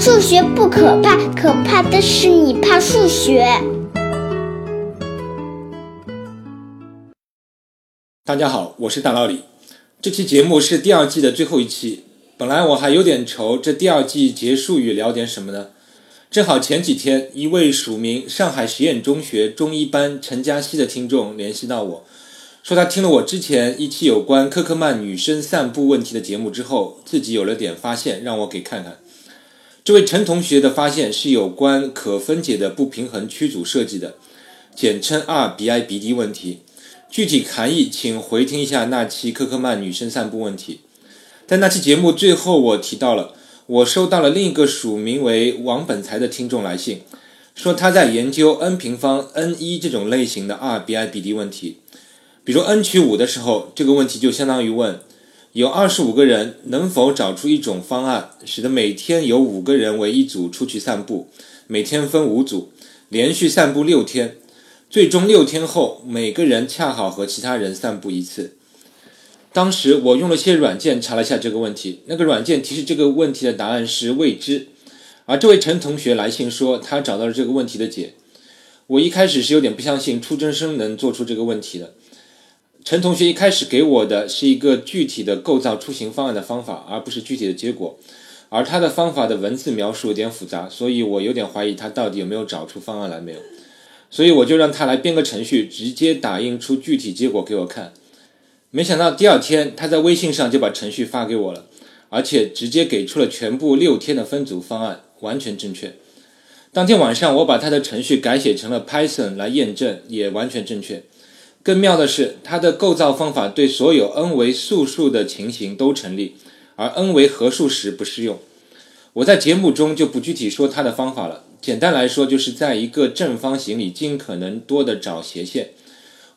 数学不可怕，可怕的是你怕数学。大家好，我是大老李。这期节目是第二季的最后一期。本来我还有点愁，这第二季结束语聊点什么呢？正好前几天，一位署名上海实验中学中一班陈嘉熙的听众联系到我，说他听了我之前一期有关科克曼女生散步问题的节目之后，自己有了点发现，让我给看看。这位陈同学的发现是有关可分解的不平衡曲组设计的，简称 RBIBD 问题。具体含义，请回听一下那期科克曼女生散步问题。在那期节目最后，我提到了我收到了另一个署名为王本才的听众来信，说他在研究 n 平方 n 一这种类型的 RBIBD 问题。比如 n 取五的时候，这个问题就相当于问。有二十五个人，能否找出一种方案，使得每天有五个人为一组出去散步，每天分五组，连续散步六天，最终六天后每个人恰好和其他人散步一次。当时我用了些软件查了下这个问题，那个软件提示这个问题的答案是未知。而这位陈同学来信说他找到了这个问题的解。我一开始是有点不相信初中生能做出这个问题的。陈同学一开始给我的是一个具体的构造出行方案的方法，而不是具体的结果。而他的方法的文字描述有点复杂，所以我有点怀疑他到底有没有找出方案来没有。所以我就让他来编个程序，直接打印出具体结果给我看。没想到第二天他在微信上就把程序发给我了，而且直接给出了全部六天的分组方案，完全正确。当天晚上我把他的程序改写成了 Python 来验证，也完全正确。更妙的是，它的构造方法对所有 n 为素数的情形都成立，而 n 为合数时不适用。我在节目中就不具体说它的方法了。简单来说，就是在一个正方形里尽可能多的找斜线。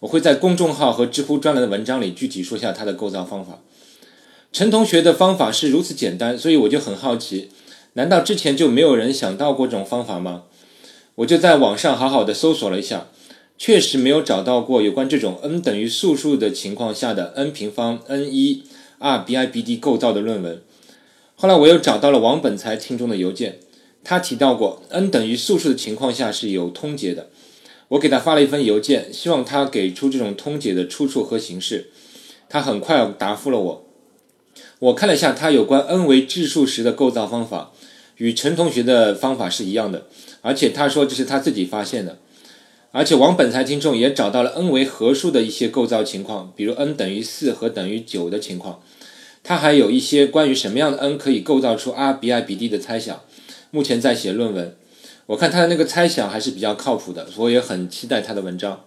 我会在公众号和知乎专栏的文章里具体说下它的构造方法。陈同学的方法是如此简单，所以我就很好奇，难道之前就没有人想到过这种方法吗？我就在网上好好的搜索了一下。确实没有找到过有关这种 n 等于素数的情况下的 n 平方 n 一 RBIBD 构造的论文。后来我又找到了王本才听众的邮件，他提到过 n 等于素数的情况下是有通解的。我给他发了一封邮件，希望他给出这种通解的出处和形式。他很快答复了我。我看了一下他有关 n 为质数时的构造方法，与陈同学的方法是一样的，而且他说这是他自己发现的。而且王本才听众也找到了 n 为合数的一些构造情况，比如 n 等于四和等于九的情况。他还有一些关于什么样的 n 可以构造出 RBIBD 的猜想，目前在写论文。我看他的那个猜想还是比较靠谱的，我也很期待他的文章。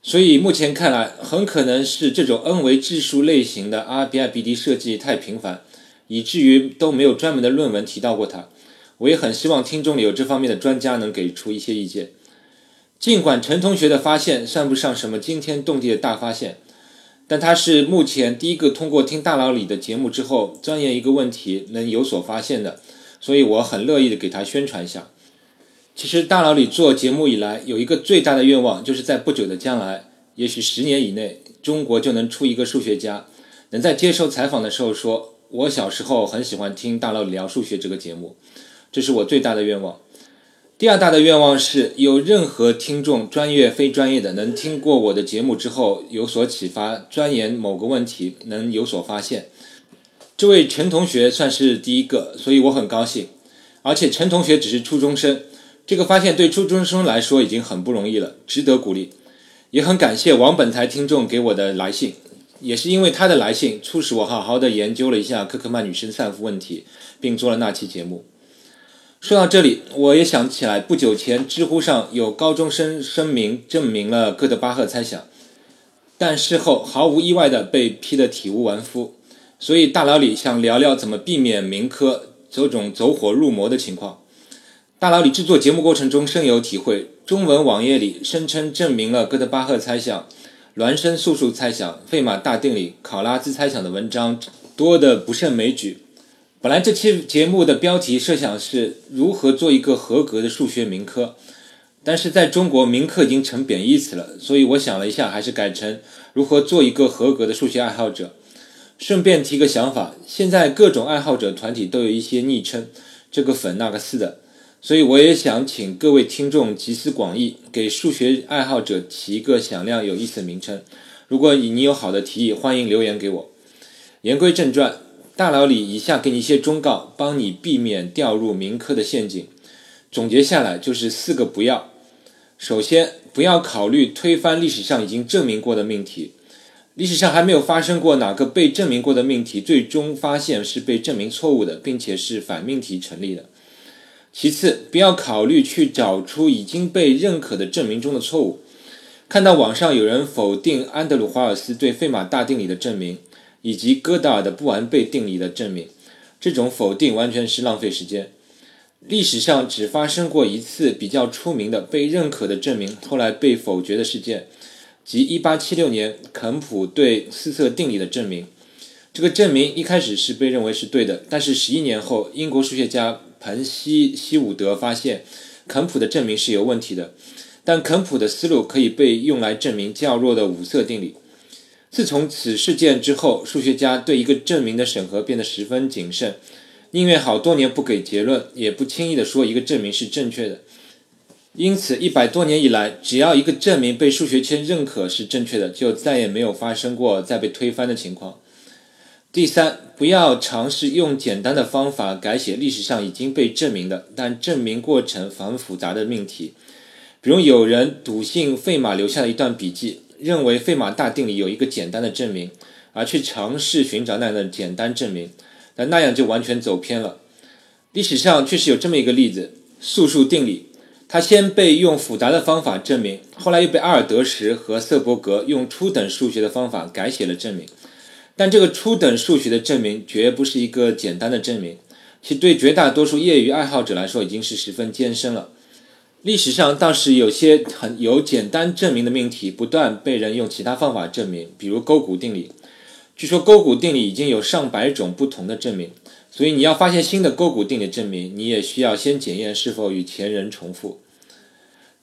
所以目前看来，很可能是这种 n 为质数类型的 RBIBD 设计太频繁，以至于都没有专门的论文提到过它。我也很希望听众里有这方面的专家能给出一些意见。尽管陈同学的发现算不上什么惊天动地的大发现，但他是目前第一个通过听大佬李的节目之后钻研一个问题能有所发现的，所以我很乐意的给他宣传一下。其实大佬李做节目以来有一个最大的愿望，就是在不久的将来，也许十年以内，中国就能出一个数学家，能在接受采访的时候说：“我小时候很喜欢听大佬李聊数学这个节目。”这是我最大的愿望。第二大的愿望是有任何听众，专业非专业的，能听过我的节目之后有所启发，钻研某个问题能有所发现。这位陈同学算是第一个，所以我很高兴。而且陈同学只是初中生，这个发现对初中生来说已经很不容易了，值得鼓励。也很感谢王本台听众给我的来信，也是因为他的来信，促使我好好的研究了一下科克曼女生散步问题，并做了那期节目。说到这里，我也想起来，不久前知乎上有高中生声明证明了哥德巴赫猜想，但事后毫无意外的被批得体无完肤。所以大佬李想聊聊怎么避免民科这种走火入魔的情况。大佬李制作节目过程中深有体会，中文网页里声称证明了哥德巴赫猜想、孪生素数猜想、费马大定理、考拉兹猜想的文章多得不胜枚举。本来这期节目的标题设想是如何做一个合格的数学民科，但是在中国民科已经成贬义词了，所以我想了一下，还是改成如何做一个合格的数学爱好者。顺便提个想法，现在各种爱好者团体都有一些昵称，这个粉那个似的。所以我也想请各位听众集思广益，给数学爱好者起一个响亮有意思的名称。如果你有好的提议，欢迎留言给我。言归正传，大佬里以下给你一些忠告，帮你避免掉入民科的陷阱。总结下来就是四个不要。首先，不要考虑推翻历史上已经证明过的命题。历史上还没有发生过哪个被证明过的命题最终发现是被证明错误的，并且是反命题成立的。其次，不要考虑去找出已经被认可的证明中的错误。看到网上有人否定安德鲁·华尔斯对费马大定理的证明，以及哥德尔的不完备定理的证明，这种否定完全是浪费时间。历史上只发生过一次比较出名的被认可的证明，后来被否决的事件，即1876年肯普对四色定理的证明。这个证明一开始是被认为是对的，但是十一年后，英国数学家。彭西西伍德发现，肯普的证明是有问题的，但肯普的思路可以被用来证明较弱的五色定理。自从此事件之后，数学家对一个证明的审核变得十分谨慎，宁愿好多年不给结论，也不轻易地说一个证明是正确的。因此，一百多年以来，只要一个证明被数学圈认可是正确的，就再也没有发生过再被推翻的情况。第三，不要尝试用简单的方法改写历史上已经被证明的，但证明过程繁复杂的命题。比如，有人笃信费马留下的一段笔记，认为费马大定理有一个简单的证明，而去尝试寻找那样的简单证明，但那样就完全走偏了。历史上确实有这么一个例子：素数定理，它先被用复杂的方法证明，后来又被阿尔德什和瑟伯格用初等数学的方法改写了证明。但这个初等数学的证明绝不是一个简单的证明，其对绝大多数业余爱好者来说已经是十分艰深了。历史上倒是有些很有简单证明的命题，不断被人用其他方法证明，比如勾股定理。据说勾股定理已经有上百种不同的证明，所以你要发现新的勾股定理证明，你也需要先检验是否与前人重复。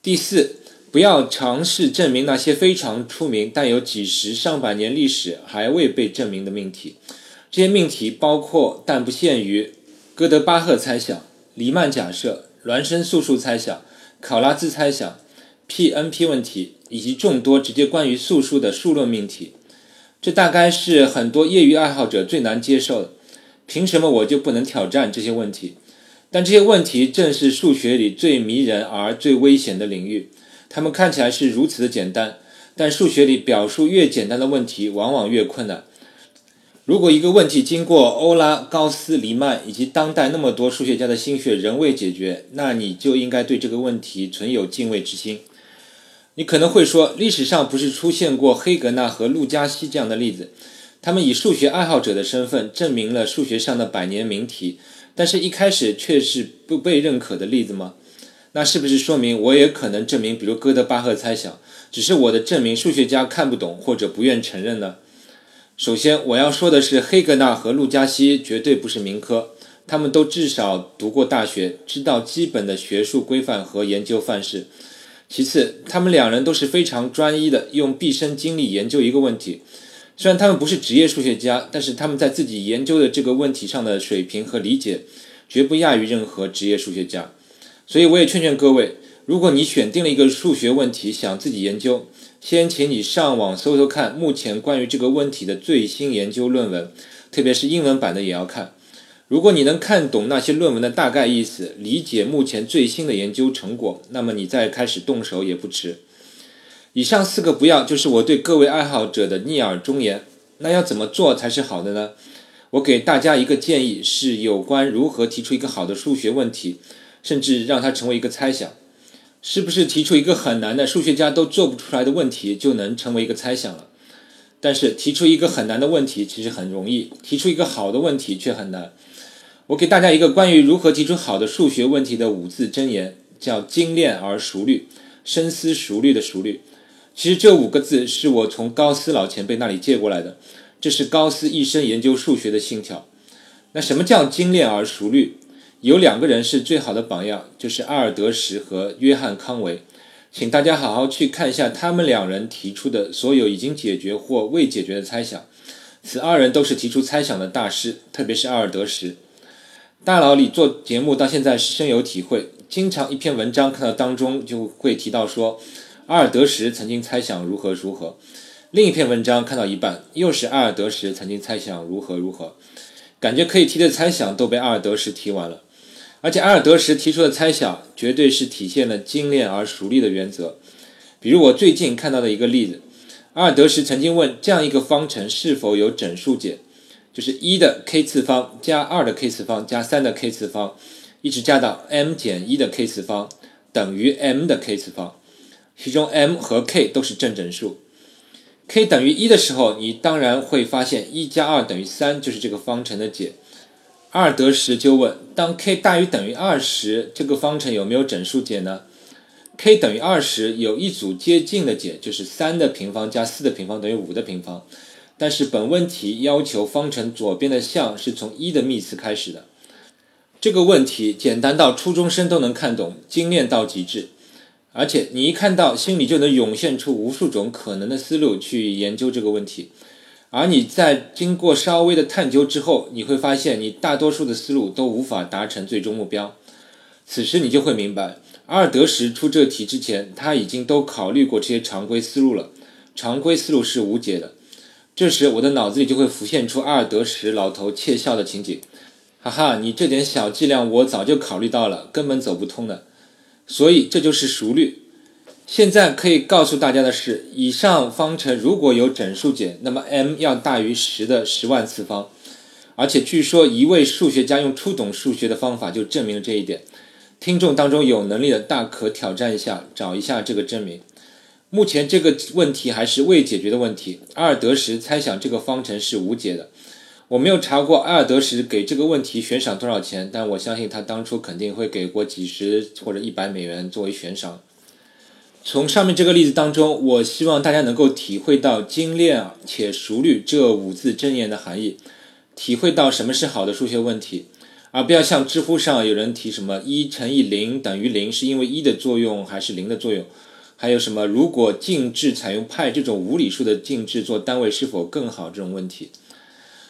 第四。不要尝试证明那些非常出名但有几十上百年历史还未被证明的命题。这些命题包括但不限于哥德巴赫猜想、黎曼假设、孪生素数猜想、考拉兹猜想、P-NP 问题以及众多直接关于素数的数论命题。这大概是很多业余爱好者最难接受的。凭什么我就不能挑战这些问题？但这些问题正是数学里最迷人而最危险的领域。它们看起来是如此的简单，但数学里表述越简单的问题，往往越困难。如果一个问题经过欧拉、高斯、黎曼以及当代那么多数学家的心血仍未解决，那你就应该对这个问题存有敬畏之心。你可能会说，历史上不是出现过黑格纳和陆加西这样的例子？他们以数学爱好者的身份证明了数学上的百年名题，但是一开始却是不被认可的例子吗？那是不是说明我也可能证明，比如哥德巴赫猜想，只是我的证明数学家看不懂或者不愿承认呢？首先，我要说的是，黑格纳和陆加西绝对不是民科，他们都至少读过大学，知道基本的学术规范和研究范式。其次，他们两人都是非常专一的，用毕生精力研究一个问题。虽然他们不是职业数学家，但是他们在自己研究的这个问题上的水平和理解，绝不亚于任何职业数学家。所以我也劝劝各位，如果你选定了一个数学问题想自己研究，先请你上网搜搜看目前关于这个问题的最新研究论文，特别是英文版的也要看。如果你能看懂那些论文的大概意思，理解目前最新的研究成果，那么你再开始动手也不迟。以上四个不要，就是我对各位爱好者的逆耳忠言。那要怎么做才是好的呢？我给大家一个建议，是有关如何提出一个好的数学问题。甚至让它成为一个猜想，是不是提出一个很难的数学家都做不出来的问题就能成为一个猜想了？但是提出一个很难的问题其实很容易，提出一个好的问题却很难。我给大家一个关于如何提出好的数学问题的五字真言，叫精炼而熟虑，深思熟虑的熟虑。其实这五个字是我从高斯老前辈那里借过来的，这是高斯一生研究数学的信条。那什么叫精炼而熟虑？有两个人是最好的榜样，就是阿尔德什和约翰康维，请大家好好去看一下他们两人提出的所有已经解决或未解决的猜想。此二人都是提出猜想的大师，特别是阿尔德什。大佬里做节目到现在深有体会，经常一篇文章看到当中就会提到说，阿尔德什曾经猜想如何如何，另一篇文章看到一半又是阿尔德什曾经猜想如何如何，感觉可以提的猜想都被阿尔德什提完了，而且阿尔德什提出的猜想绝对是体现了精炼而熟练的原则。比如我最近看到的一个例子，阿尔德什曾经问这样一个方程是否有整数解，就是一的 k 次方加二的 k 次方加三的 k 次方，一直加到 m 减一的 k 次方等于 m 的 k 次方，其中 m 和 k 都是正整数。k 等于一的时候，你当然会发现一加二等于三就是这个方程的解。阿尔德什就问：当 k 大于等于二时，这个方程有没有整数解呢？k 等于二十，有一组接近的解，就是三的平方加四的平方等于五的平方。但是本问题要求方程左边的项是从一的幂次开始的。这个问题简单到初中生都能看懂，精炼到极致。而且你一看到，心里就能涌现出无数种可能的思路去研究这个问题。而你在经过稍微的探究之后，你会发现你大多数的思路都无法达成最终目标。此时你就会明白。阿尔德什出这题之前，他已经都考虑过这些常规思路了。常规思路是无解的。这时，我的脑子里就会浮现出阿尔德什老头窃笑的情景。哈哈，你这点小伎俩我早就考虑到了，根本走不通的。所以这就是熟虑。现在可以告诉大家的是，以上方程如果有整数解，那么 m 要大于十的十万次方。而且据说一位数学家用初懂数学的方法就证明了这一点。听众当中有能力的，大可挑战一下，找一下这个证明。目前这个问题还是未解决的问题。阿尔德什猜想这个方程是无解的。我没有查过阿尔德什给这个问题悬赏多少钱，但我相信他当初肯定会给过几十或者一百美元作为悬赏。从上面这个例子当中，我希望大家能够体会到“精炼且熟虑”这五字真言的含义，体会到什么是好的数学问题。而不要像知乎上有人提什么一乘以零等于零，是因为一的作用还是零的作用？还有什么如果进制采用派这种无理数的进制做单位是否更好这种问题？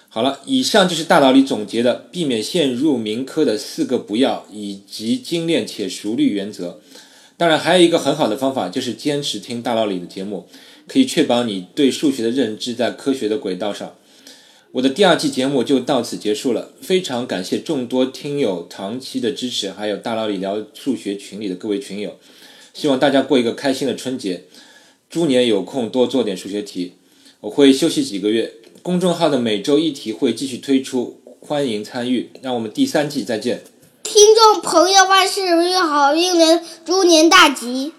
好了，以上就是大脑里总结的避免陷入民科的四个不要以及精炼且熟虑原则。当然，还有一个很好的方法就是坚持听大脑里的节目，可以确保你对数学的认知在科学的轨道上。我的第二季节目就到此结束了，非常感谢众多听友长期的支持，还有大佬理聊数学群里的各位群友，希望大家过一个开心的春节，猪年有空多做点数学题。我会休息几个月，公众号的每周一题会继续推出，欢迎参与。让我们第三季再见。听众朋友万事如意，好运连，猪年大吉。